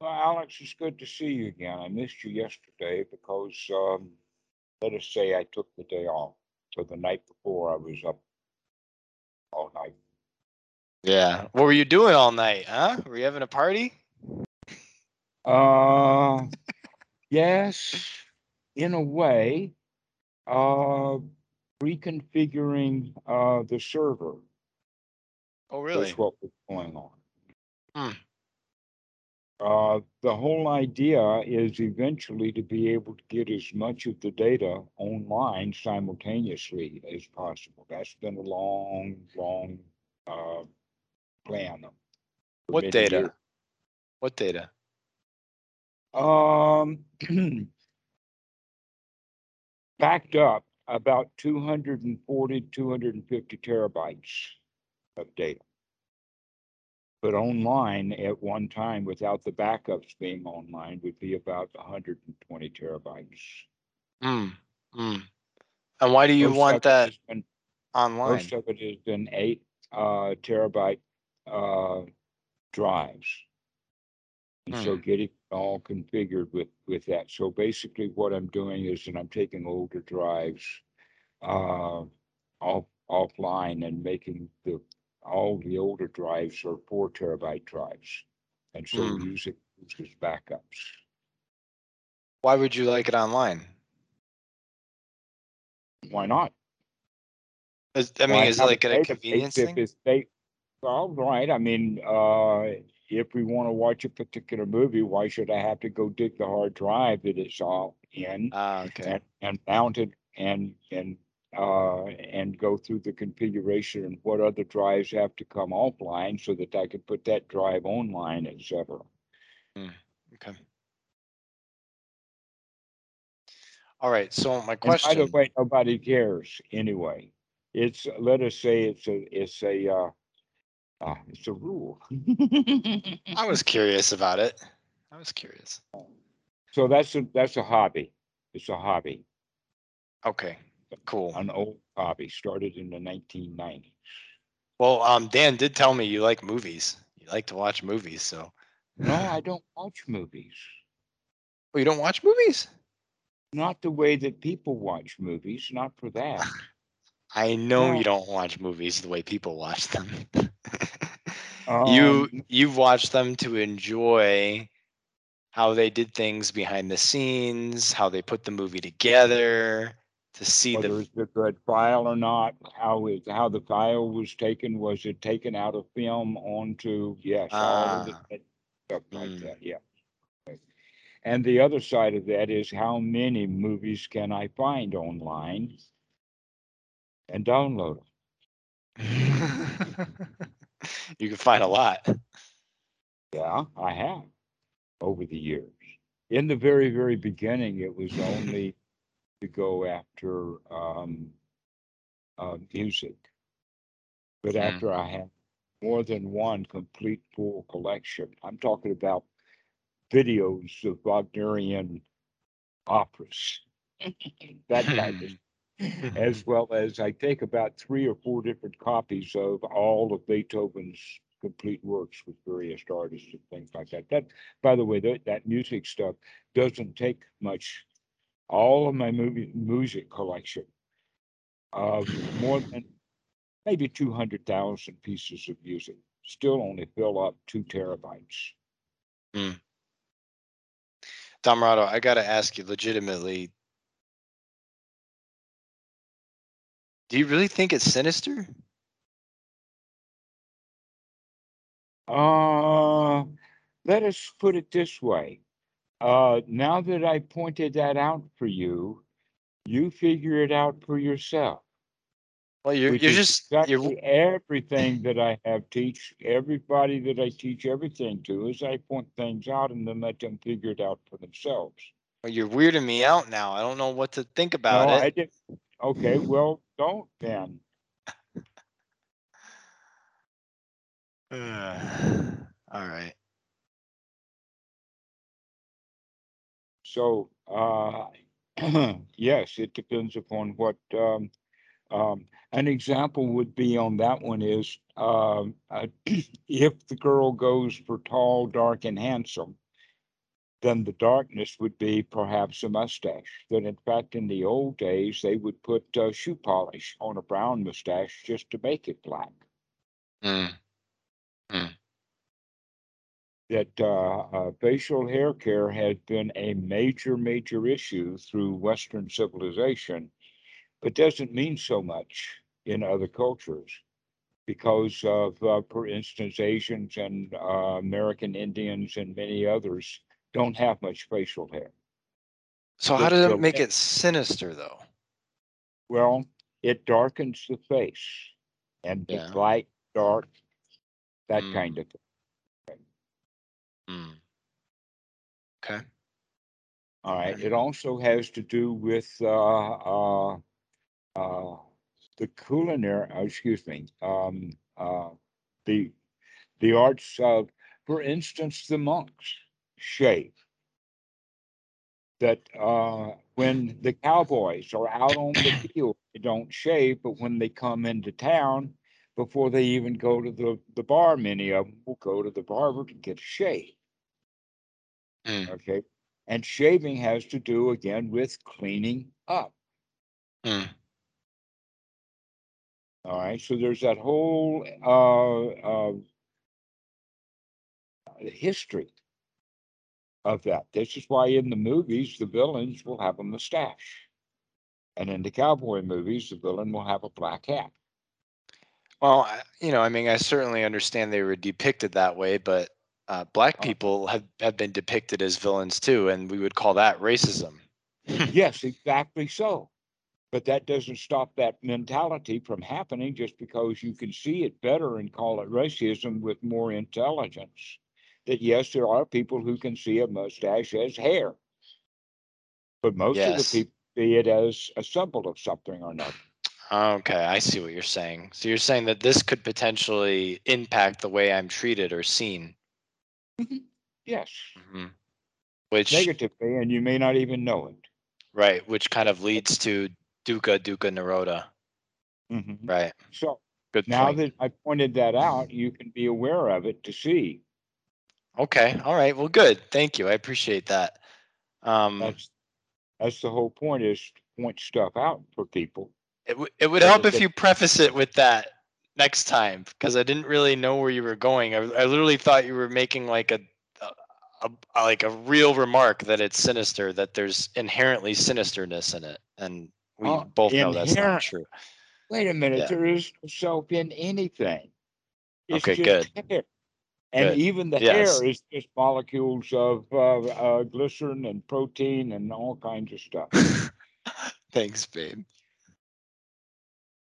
Well, Alex, it's good to see you again. I missed you yesterday because, um, let us say I took the day off. So the night before I was up all night. Yeah. What were you doing all night, huh? Were you having a party? Uh, yes, in a way, uh, reconfiguring, uh, the server Oh, really? what was going on. Hmm. Uh, the whole idea is eventually to be able to get as much of the data online simultaneously as possible. That's been a long, long, uh, plan. What data? years. What data? Um, backed up about 240, 250 terabytes of data. But online at one time, without the backups being online, would be about 120 terabytes. Hmm. Hmm. And why do you Most want that been- online? Most of it has been eight uh, terabyte uh, drives. And so Hmm. getting it all configured with, with that. So basically what I'm doing is that I'm taking older drives uh, off, offline and making the, all the older drives are four terabyte drives. And so Hmm. use it as backups. Why would you like it online? Why not? Is, I mean, Why is it like a convenience if thing? it's they, well, right, I mean, uh, if we want to watch a particular movie, why should I have to go dig the hard drive that it's all in? Ah, okay. and, and mount it and, and, uh, and go through the configuration and what other drives have to come offline so that I can put that drive online, et cetera. Okay. All right. So my And by the question. way, nobody cares anyway. It's, let us say it's a, it's a, uh, uh, it's a rule. I was curious about it. I was curious. So that's a, that's a hobby. It's a hobby, Okay. Cool. an old hobby, started in the nineteen nineties. Well, um, Dan did tell me you like movies. You like to watch movies, so. No, I don't watch movies. Oh, you don't watch movies? Not the way that people watch movies, not for that. I know No. you don't watch movies the way people watch them. you Um, you've watched them to enjoy how they did things behind the scenes, how they put the movie together, to see whether the it's a good file or not, how it, how the file was taken, was it taken out of film onto, yes, all of Ah, stuff like mm. that, yeah. And the other side of that is how many movies can I find online and download them? you can find a lot. Yeah, I have over the years. In the very, very beginning, it was only to go after um uh music. But Hmm. after I had more than one complete full collection, I'm talking about videos of Wagnerian operas. That kind of, as well as I take about three or four different copies of all of Beethoven's complete works with various artists and things like that. That, by the way, that, that music stuff doesn't take much. All of my movie, music collection of more than maybe two hundred thousand pieces of music, still only fill up two terabytes. Dhammarato, I gotta ask you legitimately. Do you really think it's sinister? Uh, let us put it this way. Uh, now that I pointed that out for you, you figure it out for yourself. Well, you're, you're just you're everything that I have teach, everybody that I teach everything to is I point things out and then let them figure it out for themselves. well, you're weirding me out now. I don't know what to think about No, it. I did, okay, well, don't then. All right. So, uh, yes, it depends upon what, um, um, an example would be on that one is, um, uh, if the girl goes for tall, dark and handsome, then the darkness would be perhaps a mustache. That in fact, in the old days, they would put uh, shoe polish on a brown mustache just to make it black. Mm. That uh, uh, facial hair care has been a major, major issue through Western civilization, but doesn't mean so much in other cultures because of, uh, for instance, Asians and uh, American Indians and many others don't have much facial hair. So how does uh, it make it sinister though? Well, it darkens the face and Yeah. it's light, dark, that Mm. kind of thing. Mm. Okay. All right. It also has to do with uh, uh, uh, the culinary, uh, excuse me, um, uh, the the arts of, for instance, the monks shave. That uh, when the cowboys are out on the field, they don't shave, but when they come into town, before they even go to the, the bar, many of them will go to the barber to get a shave. Mm. Okay. And shaving has to do again with cleaning up. Mm. All right. So there's that whole uh, uh, history of that. This is why in the movies, the villains will have a mustache. And in the cowboy movies, the villain will have a black hat. Well, you know, I mean, I certainly understand they were depicted that way, but uh, black Oh. people have, have been depicted as villains too, and we would call that racism. yes, exactly so. But that doesn't stop that mentality from happening just because you can see it better and call it racism with more intelligence. That yes, there are people who can see a mustache as hair. But most of the people see it as a symbol of something or another. Okay, I see what you're saying. So you're saying that this could potentially impact the way I'm treated or seen, Yes, Mhm. which negatively, and you may not even know it. right, which kind of leads to dukkha dukkha nirodha. Mhm. Right. So Good now point. that I pointed that out, you can be aware of it to see. Okay. All right. Well, good. Thank you. I appreciate that. Um, That's that's the whole point is to point stuff out for people. it, w- it would help if you preface it with that next time because I didn't really know where you were going. I, I literally thought you were making like a, a, a like a real remark that it's sinister, that there's inherently sinisterness in it, and we Uh, both know that's not true. Wait a minute, Yeah. there is soap in anything. It's Okay, just hair. And Good. even the Yes. hair is just molecules of uh, uh, glycerin and protein and all kinds of stuff. Thanks, babe.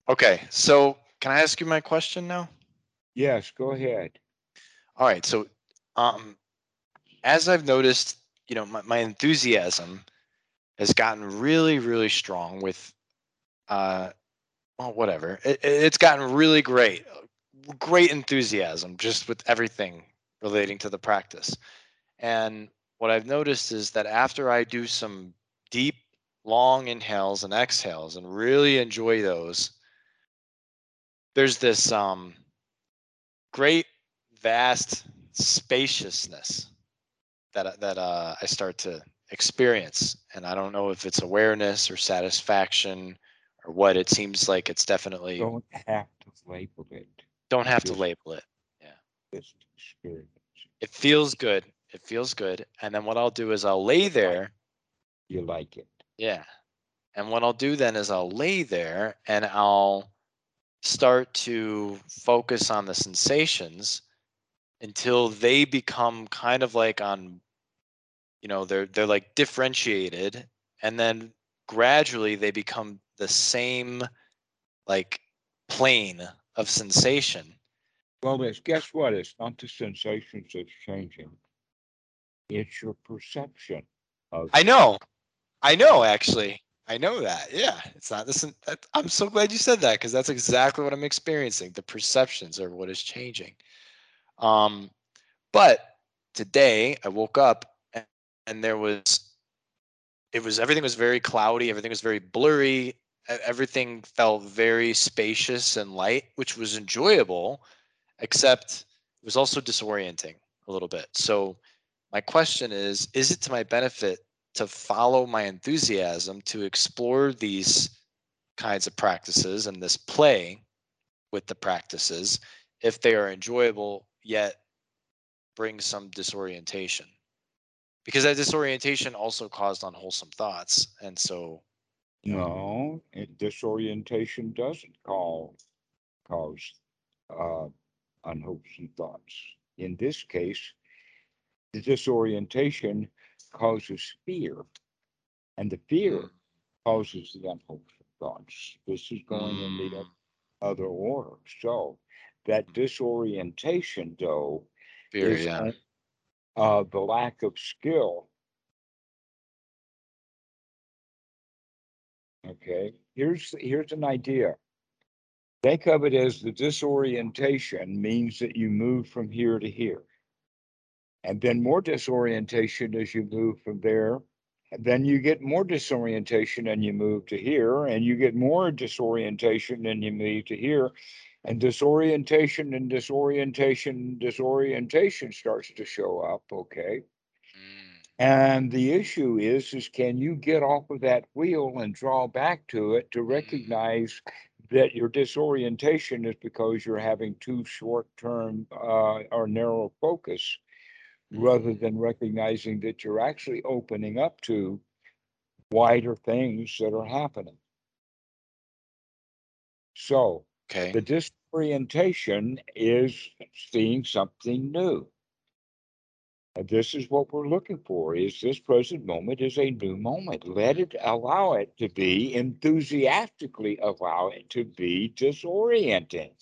Okay, so can I ask you my question now? yes, go ahead. All right, so um, as I've noticed, you know, my, my enthusiasm has gotten really, really strong with, uh, well, whatever. It, it- it's gotten really great, great enthusiasm just with everything relating to the practice. And what I've noticed is that after I do some deep, long inhales and exhales and really enjoy those, there's this um, great, vast spaciousness that I- that uh, I start to experience, and I don't know if it's awareness or satisfaction or what. It seems like it's definitely don't, have to label it. Don't have to label it. Yeah. Just experience. It feels good. It feels good, and then what I'll do is I'll lay there. You like it. Yeah. And what I'll do then is I'll lay there and I'll start to focus on the sensations until they become kind of like on you know they're they're like differentiated and then gradually they become the same like plane of sensation Well, it's, guess what? It's not the sensations that's changing. It's your perception of. I know. I know actually. I know that. Yeah. It's not this that, I'm so glad you said that because that's exactly what I'm experiencing. The perceptions are what is changing. Um but today I woke up and, and there was it was everything was very cloudy, everything was very blurry, everything felt very spacious and light, which was enjoyable, except it was also disorienting a little bit. So My question is Is it to my benefit to follow my enthusiasm to explore these kinds of practices and this play with the practices if they are enjoyable yet bring some disorientation? Because that disorientation also caused unwholesome thoughts. And so, No, it, disorientation doesn't call, cause, uh, unwholesome thoughts. In this case, the disorientation causes fear. And the fear Mm. causes the unwholesome thoughts. This is going in the Mm, other order. So that Mm. disorientation though fear, is yeah. uh, the lack of skill. Okay, here's, here's an idea. Think of it as the disorientation means that you move from here to here. And then more disorientation as you move from there. And then you get more disorientation and you move to here, and you get more disorientation and you move to here. And disorientation and disorientation, disorientation starts to show up, okay? Mm, And the issue is, is can you get off of that wheel and draw back to it to Mm. recognize that your disorientation is because you're having too short-term uh, or narrow focus, rather mm, than recognizing that you're actually opening up to wider things that are happening. So Okay. the disorientation is seeing something new. And this is what we're looking for is this present moment is a new moment. Let it allow it to be enthusiastically allow it to be disorienting.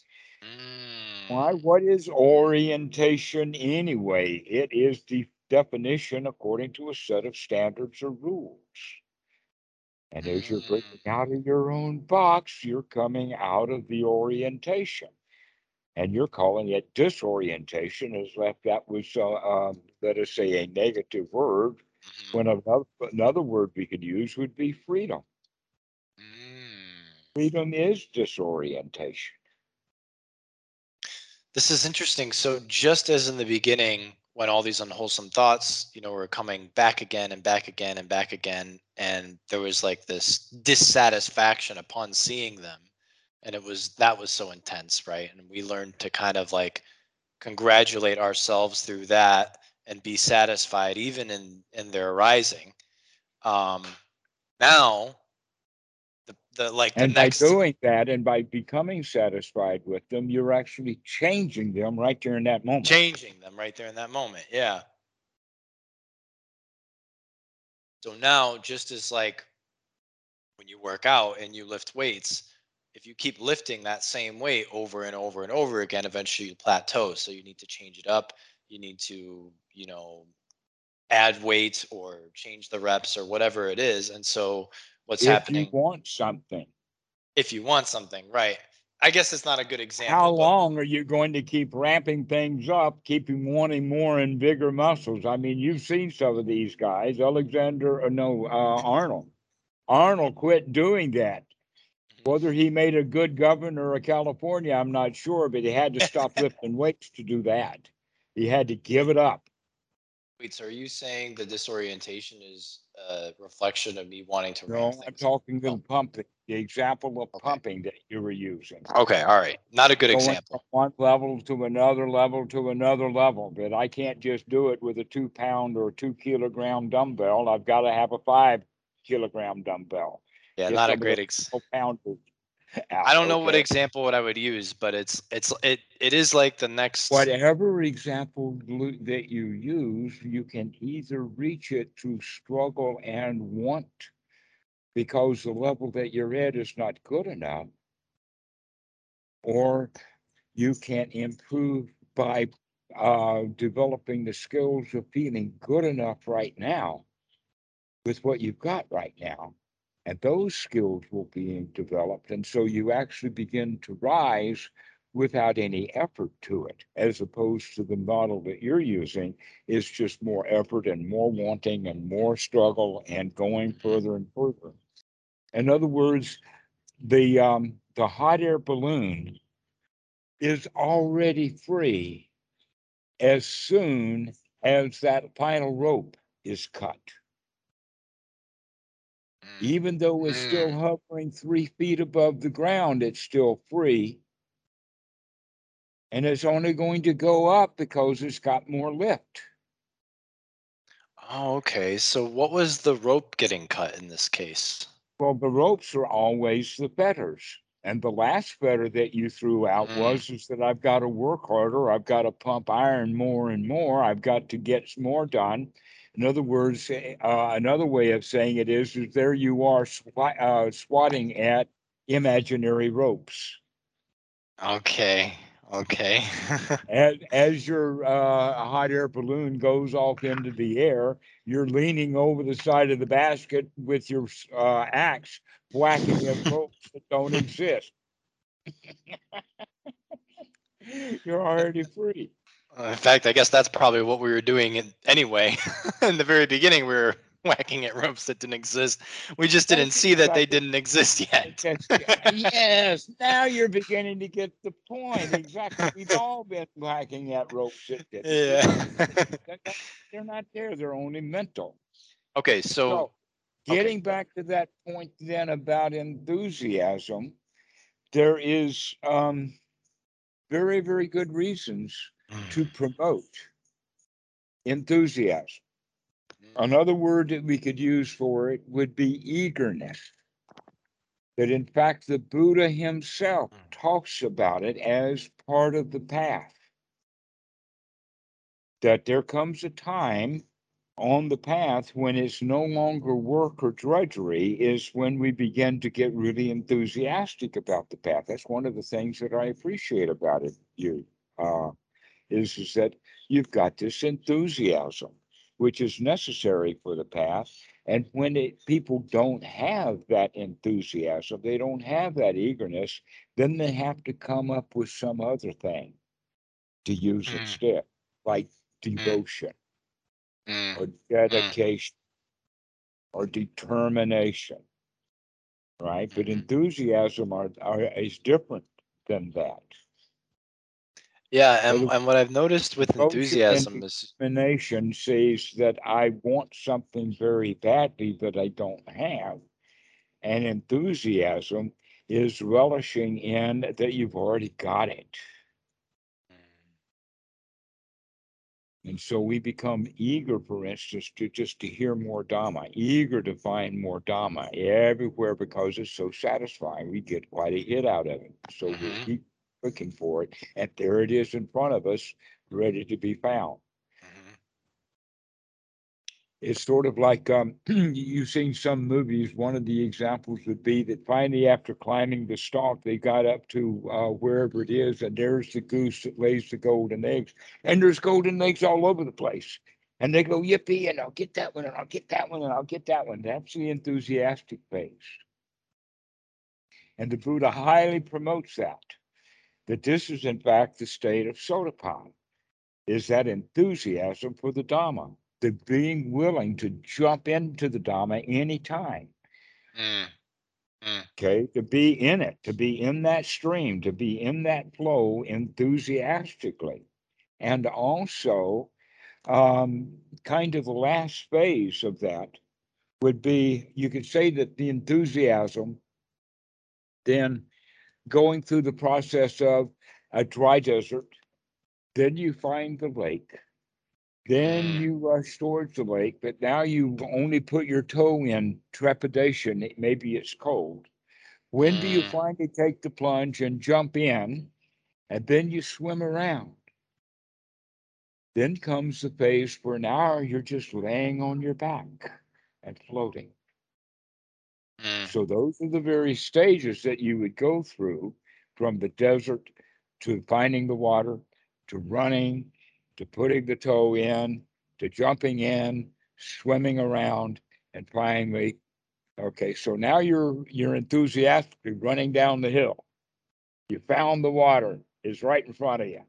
Why? Mm, What is orientation anyway? It is the definition according to a set of standards or rules. And as you're mm, breaking out of your own box, you're coming out of the orientation. And you're calling it disorientation as if that was, uh, um, let us say, a negative word, mhm, when another, another word we could use would be freedom. mm. Freedom is disorientation. This is interesting. So just as in the beginning, when all these unwholesome thoughts, you know, were coming back again and back again and back again, and there was like this dissatisfaction upon seeing them, and it was that was so intense, right? And we learned to kind of like congratulate ourselves through that and be satisfied even in in their arising. Um, now, the like the And by doing that and by becoming satisfied with them, you're actually changing them right there in that moment. changing them right there in that moment. Yeah. So now, just as like when you work out and you lift weights, if you keep lifting that same weight over and over and over again, eventually you plateau. So you need to change it up. You need to, you know, add weight or change the reps or whatever it is. And so what's happening? If you want something, if you want something, right? I guess it's not a good example. how long are you going to keep ramping things up, keeping wanting more and bigger muscles? I mean, you've seen some of these guys, Alexander, uh, no, uh, Arnold. Arnold quit doing that. Whether he made a good governor of California, I'm not sure, but he had to stop lifting weights to do that. He had to give it up. Wait, so are you saying the disorientation is a reflection of me wanting to No, I'm talking Oh. pumping, the example of Okay. pumping that you were using. Okay, all right. Not a good Going example. from One level to another level to another level, but I can't just do it with a two pound or two kilogram dumbbell. I've got to have a five kilogram dumbbell. Yeah, Get not a great the ex. full pounders out, I don't know what example what I would use, but it's it's it it is like the next. Whatever example that you use, you can either reach it through struggle and want because the level that you're at is not good enough. Or you can improve by uh, developing the skills of feeling good enough right now with what you've got right now. And those skills will be developed. And so you actually begin to rise without any effort to it, as opposed to the model that you're using is just more effort and more wanting and more struggle and going further and further. In other words, the um, the hot air balloon is already free as soon as that final rope is cut. Even though it's still Mm. hovering three feet above the ground, it's still free. And it's only going to go up because it's got more lift. Oh, okay. So what was the rope getting cut in this case? Well, the ropes are always the fetters. And the last fetter that you threw out Mm. was is that I've got to work harder. I've got to pump iron more and more. I've got to get more done. In other words, eh, uh, another way of saying it is, is there you are swa- uh, swatting at imaginary ropes. Okay. Okay. As, as your uh, hot air balloon goes off into the air, you're leaning over the side of the basket with your uh, axe, whacking at ropes that don't exist. You're already free. Uh, In fact, I guess that's probably what we were doing in, anyway. in the very beginning, we were whacking at ropes that didn't exist. We just didn't That's see that they didn't exist yet. Yes, now you're beginning to get the point. Exactly. We've all been whacking at ropes that didn't Yeah. exist. They're not- They're not there. They're only mental. okay, so So, okay. getting back to that point then about enthusiasm, there is um, very, very good reasons to promote enthusiasm. Another word that we could use for it would be eagerness. That in fact, the Buddha himself talks about it as part of the path. That there comes a time on the path when it's no longer work or drudgery, is when we begin to get really enthusiastic about the path. That's one of the things that I appreciate about it. You uh, is is that you've got this enthusiasm, which is necessary for the path. And when it, people don't have that enthusiasm, they don't have that eagerness, then they have to come up with some other thing to use Mm. instead, like devotion Mm, or dedication or determination. Right? But Mhm. enthusiasm are, are is different than that. Yeah, and, and what I've noticed with enthusiasm is determination says that I want something very badly that I don't have. And enthusiasm is relishing in that you've already got it. And so we become eager, for instance, to just to hear more Dhamma, eager to find more Dhamma everywhere because it's so satisfying. We get quite a hit out of it. So we Mhm. keep looking for it. And there it is in front of us, ready to be found. Mhm. It's sort of like um, you've seen some movies. One of the examples would be that finally, after climbing the stalk, they got up to uh, wherever it is, and there's the goose that lays the golden eggs, and there's golden eggs all over the place. And they go yippee, and I'll get that one, and I'll get that one, and I'll get that one. That's the enthusiastic phase. And the Buddha highly promotes that. That this is in fact the state of Sotapan, is that enthusiasm for the Dhamma the being willing to jump into the Dhamma anytime. Mm, Okay, to be in it, to be in that stream, to be in that flow enthusiastically. And also, um, kind of the last phase of that would be you could say that the enthusiasm, then going through the process of a dry desert, then you find the lake, then Mm. you rush towards the lake, but now you've only put your toe in trepidation. Maybe it's cold. When do you Mm. finally take the plunge and jump in? And then you swim around. Then comes the phase for an hour, you're just laying on your back and floating. Mm, So those are the various stages that you would go through from the desert to finding the water, to running, to putting the toe in, to jumping in, swimming around, and finally, okay, so now you're you're enthusiastically running down the hill. You found the water, is right in front of you.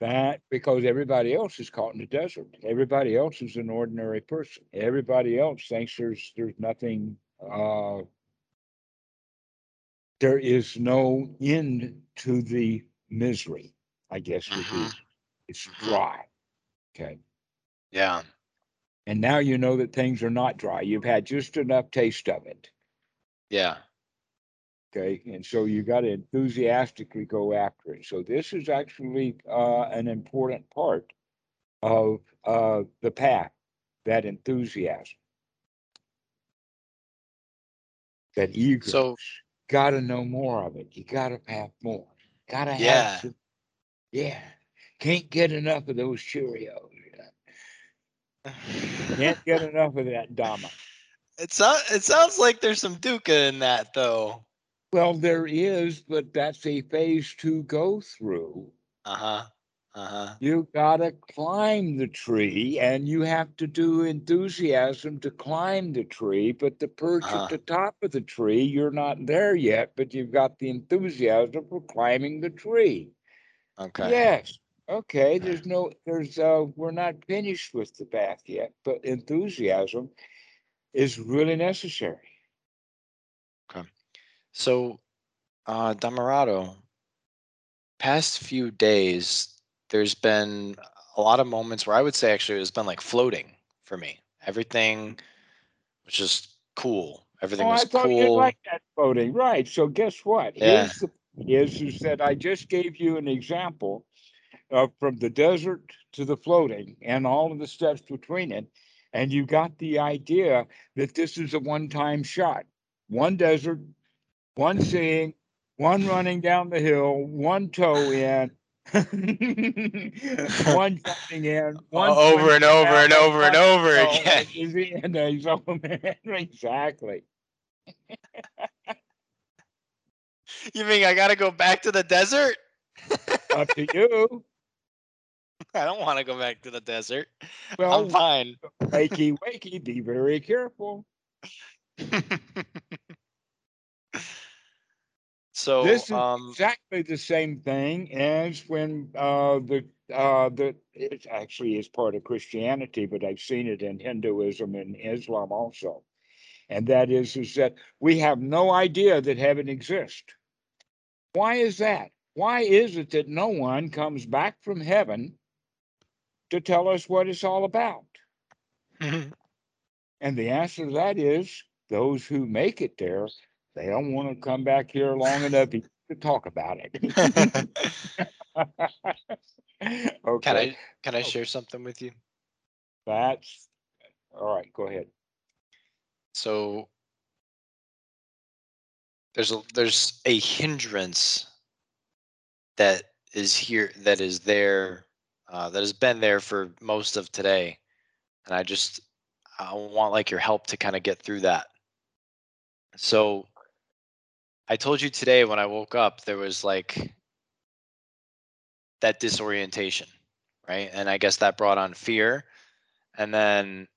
That because everybody else is caught in the desert. Everybody else is an ordinary person. Everybody else thinks there's there's nothing uh there is no end to the misery. I guess would be, Mhm. it's Mhm. dry. Okay. Yeah. And now you know that things are not dry. You've had just enough taste of it. Yeah. Okay. And so you got to enthusiastically go after it. So this is actually uh, an important part of uh, the path, that enthusiasm, that eagerness. So got to know more of it. You got to have more. Got to Yeah. have some. Yeah. Can't get enough of those Cheerios. Can't get enough of that Dhamma. it sounds it sounds like there's some dukkha in that though. Well, there is, but that's a phase to go through. Uh-huh. Uh-huh. You gotta climb the tree and you have to do enthusiasm to climb the tree, but the perch Uh-huh. at the top of the tree, you're not there yet, but you've got the enthusiasm for climbing the tree. Okay. Yes. Okay, Okay. there's no, there's, uh, we're not finished with the bath yet, but enthusiasm is really necessary. So uh Dhammarato, past few days, there's been a lot of moments where I would say actually it's been like floating for me. Everything was just cool. Everything Oh, I was thought you'd cool. like that voting, right? So guess what? Yeah. Here's the is is that I just gave you an example of from the desert to the floating and all of the steps between it, and you got the idea that this is a one-time shot. One desert, one seeing, one running down the hill, one toe in, one jumping in, one uh, over and over and over and over again. is of his man. Exactly. You mean I gotta go back to the desert? Up to you. I don't want to go back to the desert. Well, I'm fine. wakey, wakey, be very careful. So This is um exactly the same thing as when uh, the uh, the it actually is part of Christianity, but I've seen it in Hinduism and Islam also, and that is is that we have no idea that heaven exists. Why is that? Why is it that no one comes back from heaven to tell us what it's all about? And the answer to that is those who make it there, they don't want to come back here long enough to talk about it. can I can I Oh. share something with you? that's all right. Go ahead. So there's a there's a hindrance that is here that is there uh, that has been there for most of today, and I just I want like your help to kind of get through that. So I told you today when I woke up there was like that disorientation, right? And I guess that brought on fear, and then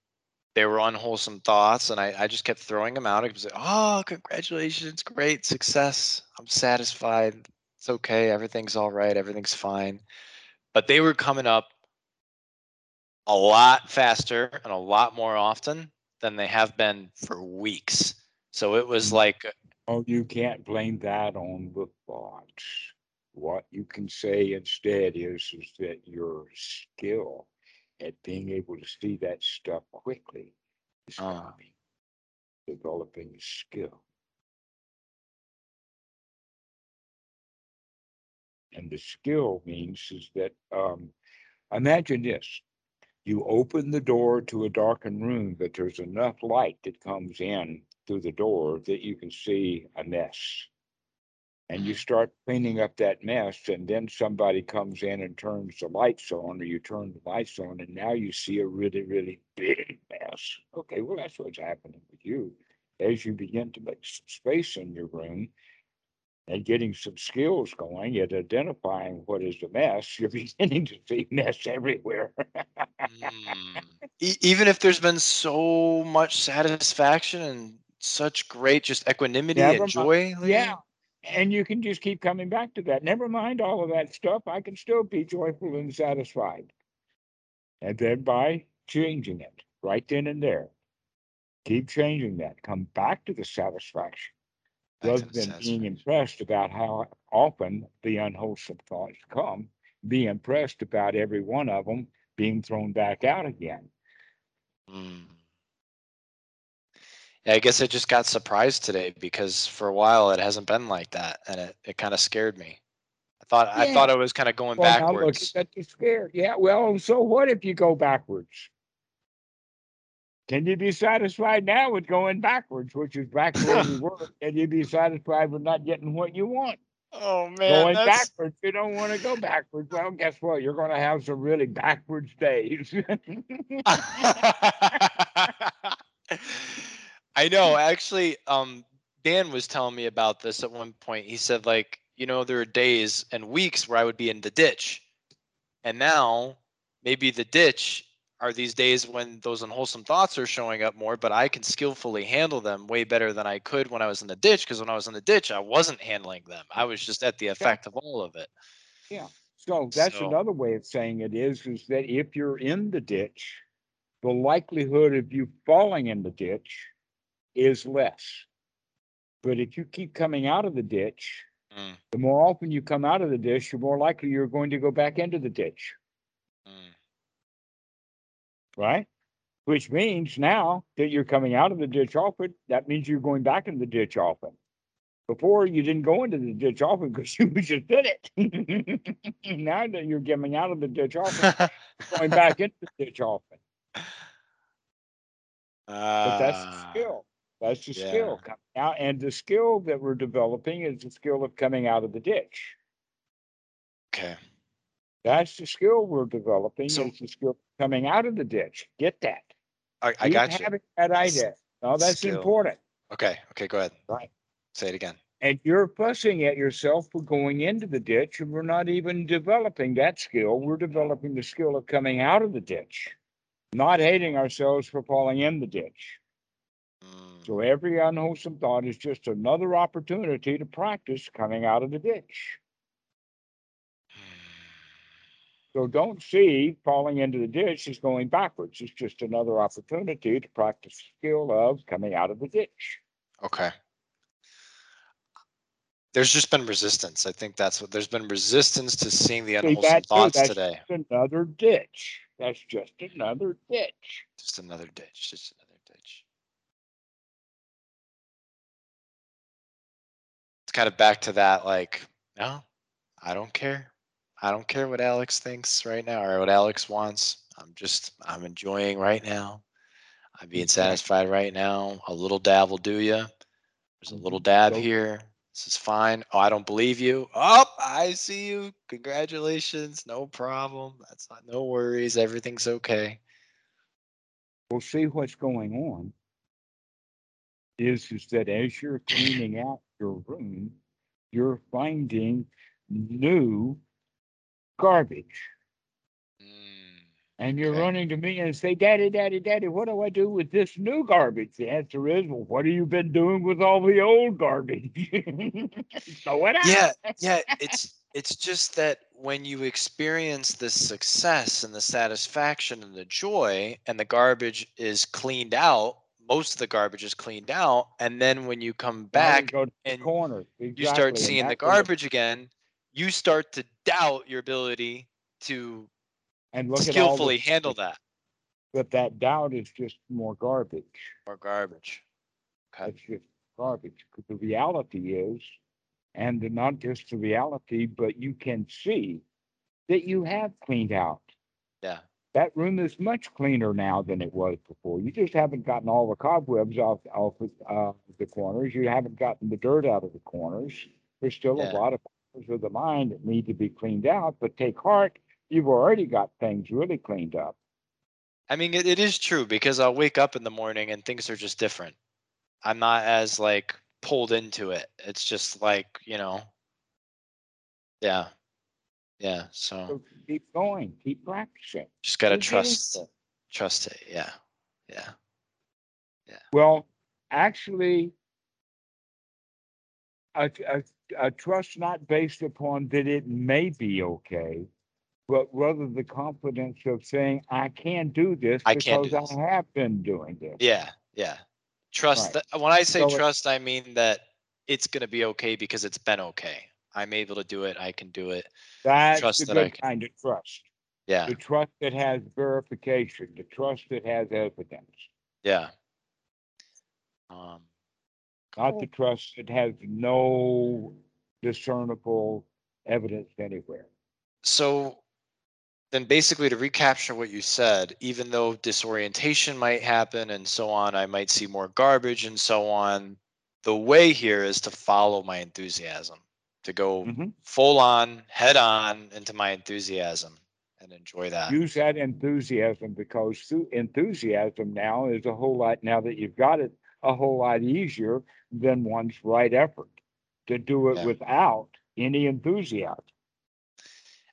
they were unwholesome thoughts and I, I just kept throwing them out. I was like, oh, congratulations, great success. I'm satisfied. It's okay. Everything's all right. Everything's fine. But they were coming up a lot faster and a lot more often than they have been for weeks. So it was like, Oh, you can't blame that on the thoughts. What you can say instead is, is that your skill at being able to see that stuff quickly is coming, developing a skill. And the skill means is that, um, imagine this. You open the door to a darkened room, but there's enough light that comes in through the door that you can see a mess. And you Mhm. start cleaning up that mess, and then somebody comes in and turns the lights on, or you turn the lights on, and now you see a really, really big mess. Okay, well, that's what's happening with you. As you begin to make some space in your room and getting some skills going at identifying what is a mess, you're beginning to see mess everywhere. mm. E- even if there's been so much satisfaction and such great just equanimity Never and mind. joy. Yeah. And you can just keep coming back to that. Never mind all of that stuff. I can still be joyful and satisfied. And then by changing it right then and there, keep changing that. Come back to the satisfaction Back rather the than being impressed about how often the unwholesome thoughts come. be impressed about every one of them being thrown back out again. Hmm. Yeah, I guess I just got surprised today because for a while it hasn't been like that, and it, it kind of scared me. I thought I thought I was kind of going Well, now look backwards. that, you're scared. Yeah, well, and so what if you go backwards? Can you be satisfied now with going backwards, which is back where you were? Can you be satisfied with not getting what you want? Oh man, going that's backwards, you don't want to go backwards. Well, guess what? You're going to have some really backwards days. I know. Actually, um, Dan was telling me about this at one point. He said, like, you know, there are days and weeks where I would be in the ditch, and now maybe the ditch are these days when those unwholesome thoughts are showing up more, but I can skillfully handle them way better than I could when I was in the ditch. Because when I was in the ditch, I wasn't handling them. I was just at the effect of all of it. Yeah. So that's So- another way of saying it is, is that if you're in the ditch, the likelihood of you falling in the ditch is less. But if you keep coming out of the ditch, Mm, the more often you come out of the ditch, the more likely you're going to go back into the ditch, mm. right? Which means now that you're coming out of the ditch often, that means you're going back in the ditch often. Before you didn't go into the ditch often because you just did it. now that you're coming out of the ditch often, going back into the ditch often. But that's the Ah, skill. That's the yeah. skill coming out. And the skill that we're developing is the skill of coming out of the ditch. Okay. That's the skill we're developing. So- is the skill coming out of the ditch. Get that. I, I Keep got you. having That idea. No, that's skill. important. Okay. Okay. Go ahead. Right. Say it again. And you're fussing at yourself for going into the ditch, and we're not even developing that skill. We're developing the skill of coming out of the ditch, not hating ourselves for falling in the ditch. Mm, So every unwholesome thought is just another opportunity to practice coming out of the ditch. So don't see falling into the ditch as going backwards. It's just another opportunity to practice the skill of coming out of the ditch. Okay. There's just been resistance. I think that's what there's been resistance to seeing the See, unwholesome that too, thoughts that's today. just Another ditch. That's just another ditch. Just another ditch. Just another kind of back to that, like, no, I don't care. I don't care what Alex thinks right now or what Alex wants. I'm just, I'm enjoying right now. I'm being mm-hmm. satisfied right now. A little dab will do you. There's a little mm-hmm. dab here. This is fine. Oh, I don't believe you. Oh, I see you. Congratulations. No problem. That's not, no worries. Everything's okay. We'll see what's going on. Is is that as you're cleaning out your room, you're finding new garbage. Mm, And you're Okay. running to me and say, Daddy, Daddy, Daddy, what do I do with this new garbage? The answer is, Well, what have you been doing with all the old garbage? It out. yeah yeah it's it's just that when you experience the success and the satisfaction and the joy and the garbage is cleaned out most of the garbage is cleaned out and then when you come back the and corner. you Exactly, start and seeing the that's when it- garbage again you start to doubt your ability to And look at the skillfully handle that But that doubt is just more garbage. more garbage okay That's just garbage. Because the reality is, and not just the reality, but you can see that you have cleaned out. yeah That room is much cleaner now than it was before. You just haven't gotten all the cobwebs off, off of, uh, the corners. You haven't gotten the dirt out of the corners. There's still Yeah. a lot of corners of the mind that need to be cleaned out, but take heart, you've already got things really cleaned up. I mean, it, it is true because I'll wake up in the morning and things are just different. I'm not as like pulled into it. It's just like, you know, yeah. Yeah. So So keep going, keep practicing. just gotta You're trust, there. trust it. Yeah. Yeah. Yeah. Well, actually, a, a, a trust not based upon that it may be okay, but rather the confidence of saying, I can do this I can do because this. I have been doing this. Yeah. Yeah. Trust Right. that when I say So it- trust, I mean that it's gonna be okay because it's been okay. I'm able to do it. I can do it. That's Trust the that I good can- kind of trust. Yeah, The trust that has verification, the trust that has evidence, yeah. Um, not the trust that has no discernible evidence anywhere. so then basically to recapture what you said, even though disorientation might happen and so on, I might see more garbage and so on. The way here is to follow my enthusiasm, to go Mhm. full on, head on into my enthusiasm and enjoy that. Use that enthusiasm because enthusiasm now is a whole lot, now that you've got it, a whole lot easier than one's right effort to do it Yeah. without any enthusiasm.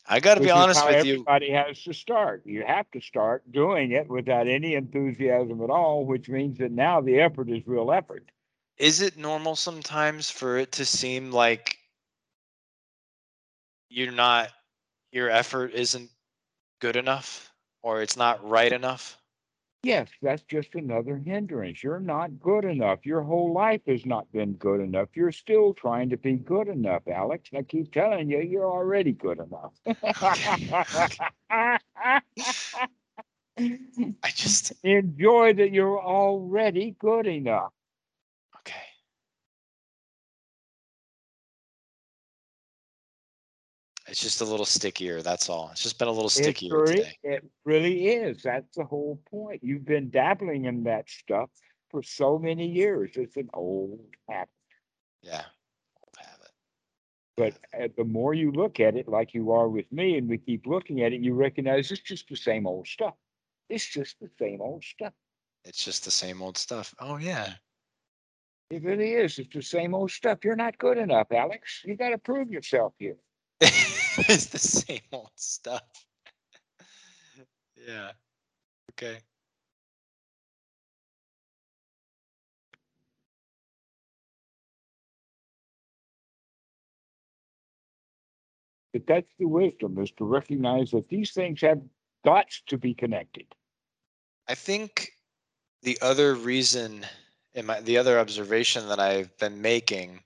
I got to be honest with you. Everybody has to start. You have to start doing it without any enthusiasm at all, which means that now the effort is real effort. Is it normal sometimes for it to seem like you're not, your effort isn't good enough or it's not right enough? Yes, that's just another hindrance. You're not good enough. Your whole life has not been good enough. You're still trying to be good enough, Alex. I keep telling you, you're already good enough. I just, Enjoy that you're already good enough. It's just a little stickier, that's all. It's just been a little It stickier really, today. it really is. That's the whole point. You've been dabbling in that stuff for so many years. It's an old habit. Yeah. Old habit. But uh, the more you look at it, like you are with me, and we keep looking at it, you recognize it's just the same old stuff. It's just the same old stuff. It's just the same old stuff. Oh, yeah. It really is. It's the same old stuff. You're not good enough, Alex. You got to prove yourself here. it's the same old stuff. yeah. Okay. But that's the wisdom is to recognize that these things have got to be connected. I think the other reason and my the other observation that I've been making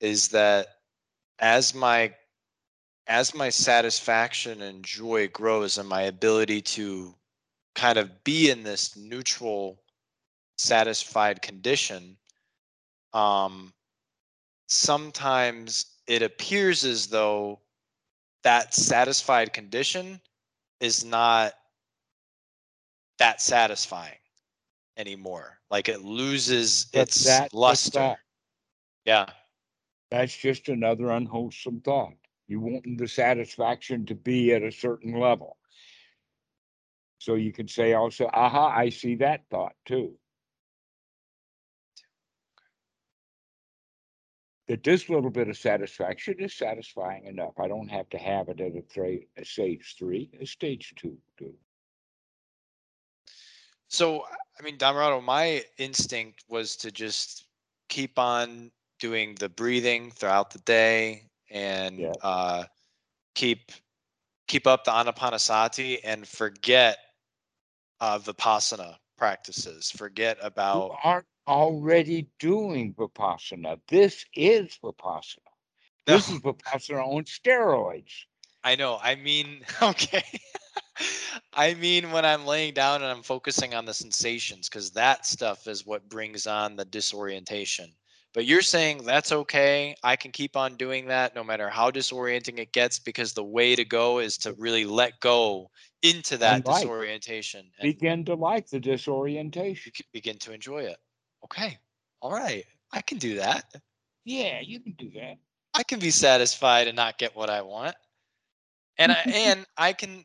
is that as my as my satisfaction and joy grows and my ability to kind of be in this neutral satisfied condition um sometimes it appears as though that satisfied condition is not that satisfying anymore. Like it loses But its luster. Yeah. That's just another unwholesome thought. You want the satisfaction to be at a certain level. So you can say also, aha, I see that thought too. That this little bit of satisfaction is satisfying enough. I don't have to have it at a a stage three, a stage two. do. So I mean, Dhammarato, my instinct was to just keep on doing the breathing throughout the day and Yeah. uh keep keep up the anapanasati and forget uh vipassana practices. Forget You about aren't already doing Vipassana. This is Vipassana. This No. is Vipassana on steroids. I know. I mean, okay. I mean, when I'm laying down and I'm focusing on the sensations, because that stuff is what brings on the disorientation. But you're saying that's okay. I can keep on doing that no matter how disorienting it gets, because the way to go is to really let go into that like. disorientation and Begin to like the disorientation. begin to enjoy it. Okay. All right. I can do that. Yeah, you can do that. I can be satisfied and not get what I want. And I and I can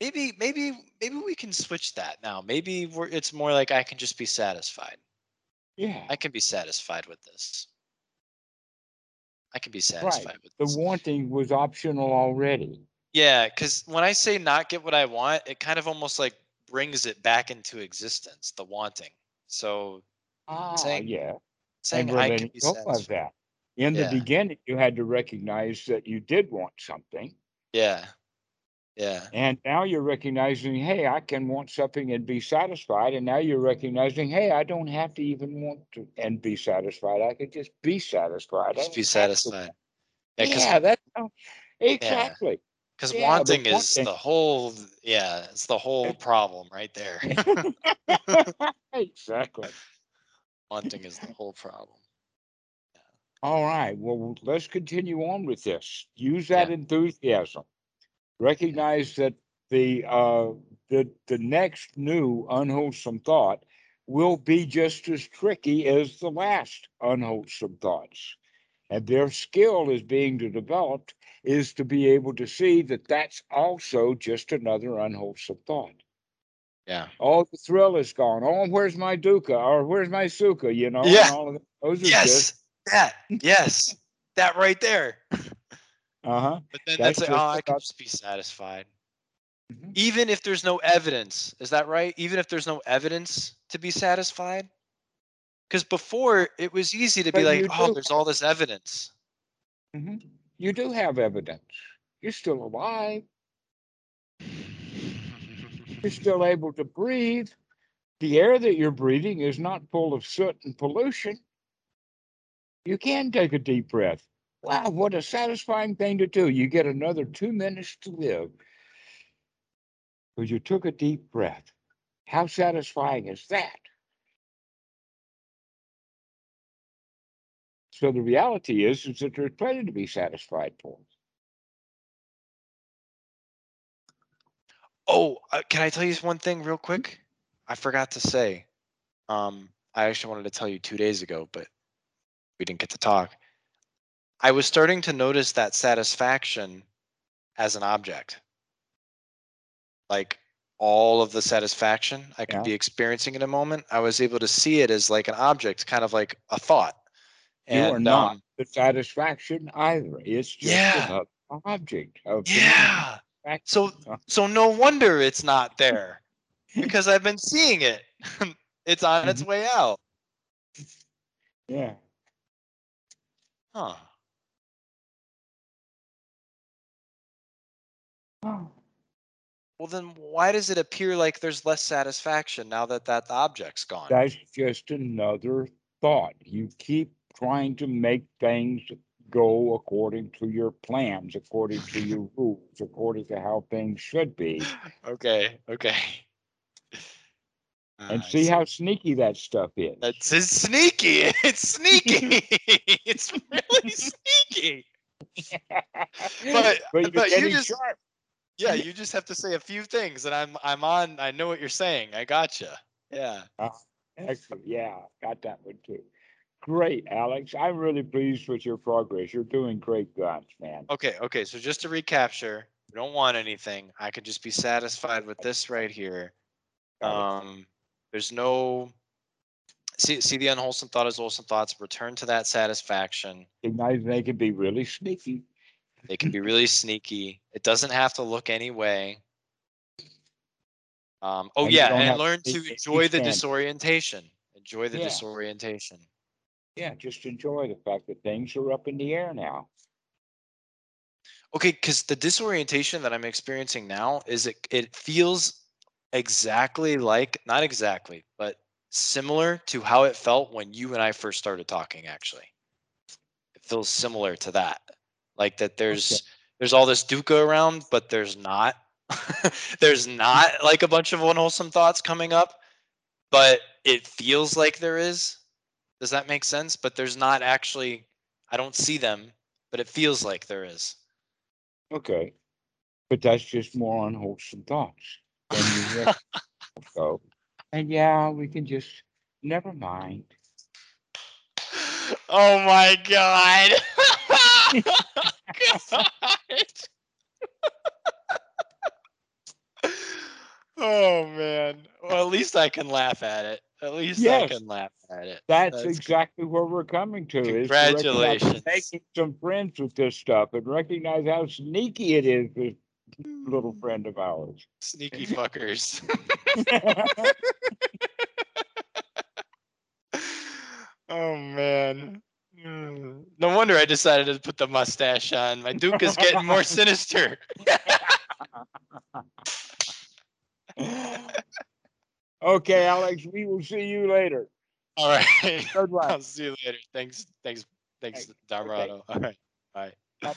maybe maybe maybe we can switch that now. Maybe we're it's more like I can just be satisfied. Yeah, I can be satisfied with this. I can be right. satisfied with The wanting was optional already. Yeah, because when I say not get what I want, it kind of almost like brings it back into existence, the wanting. So Ah, Saying yeah. saying And I can be of that. In the beginning, you had to recognize that you did want something. Yeah. Yeah. And now you're recognizing, hey, I can want something and be satisfied. And now you're recognizing, hey, I don't have to even want to and be satisfied. I could just be satisfied. Just be don't have to satisfied. Yeah, Yeah, that's oh, exactly. because Yeah, wanting is the whole yeah, it's the whole problem right there. Exactly. wanting is the whole problem. Yeah. All right, well, let's continue on with this. Use that enthusiasm. Recognize that the uh the the next new unwholesome thought will be just as tricky as the last unwholesome thoughts. And their skill is being developed is to be able to see that that's also just another unwholesome thought. Yeah. Oh, the thrill is gone. Oh, where's my dukkha or where's my sukha? You know, Yeah. and all of those are Yes. just That. Yes. that right there. Uh huh. But then That's that's, like, oh, I can just be satisfied. Mhm. Even if there's no evidence, is that right? Even if there's no evidence to be satisfied? Because before it was easy to be like, oh, there's all this evidence. hmm You do have evidence. You're still alive. You're still able to breathe. The air that you're breathing is not full of soot and pollution. You can take a deep breath. Wow, what a satisfying thing to do. You get another two minutes to live because you took a deep breath. How satisfying is that? So the reality is, is that there's plenty to be satisfied for. Oh, uh, can I tell you one thing real quick? I forgot to say. Um, I actually wanted to tell you two days ago, but we didn't get to talk. I was starting to notice that satisfaction as an object. Like all of the satisfaction I could Yeah. be experiencing in a moment, I was able to see it as like an object, kind of like a thought. You are not um, the satisfaction either. It's just Yeah. another object of yeah. So so no wonder it's not there because I've been seeing it. it's on its way out. yeah. Huh. Well, then why does it appear like there's less satisfaction now that that object's gone? That's just another thought. You keep trying to make things go according to your plans, according to your rules, according to how things should be, okay, okay. and Ah, I see how sneaky that stuff is. That's it's sneaky. It's sneaky. it's really sneaky. But but you're but you just sharp. Yeah, you just have to say a few things, and I'm I'm on. I know what you're saying. I gotcha. Yeah. Excellent. Yeah, got that one too. Great, Alex. I'm really pleased with your progress. You're doing great guns, man. Okay. Okay. So just to recapture, we don't want anything. I can just be satisfied with this right here. Um, there's no see see the unwholesome thought as wholesome thoughts. Return to that satisfaction. Recognize they can be really sneaky. They can be really sneaky. It doesn't have to look any way. Um, oh And yeah, and to learn to enjoy the disorientation. Enjoy the Yeah. disorientation. Yeah, just enjoy the fact that things are up in the air now. Okay, because the disorientation that I'm experiencing now is it it feels exactly like not exactly, but similar to how it felt when you and I first started talking. Actually, it feels similar to that. Like that there's there's all this dukkha around, but there's not. there's not like a bunch of unwholesome thoughts coming up, but it feels like there is. Does that make sense? But there's not actually. I don't see them, but it feels like there is. Okay. But that's just more unwholesome thoughts. Let. And yeah, we can just never mind. Oh my god. God. oh man. Well, at least I can laugh at it. At least I can laugh at it. That's, That's- exactly where we're coming to. is to Congratulations. Making some friends with this stuff and recognize how sneaky it is, this little friend of ours. Sneaky fuckers. oh man. Mm. No wonder I decided to put the mustache on. My Duke is getting more sinister. okay, Alex, we will see you later. All right. Good luck. I'll see you later. Thanks. Thanks. Thanks, Dorado. Okay. All right.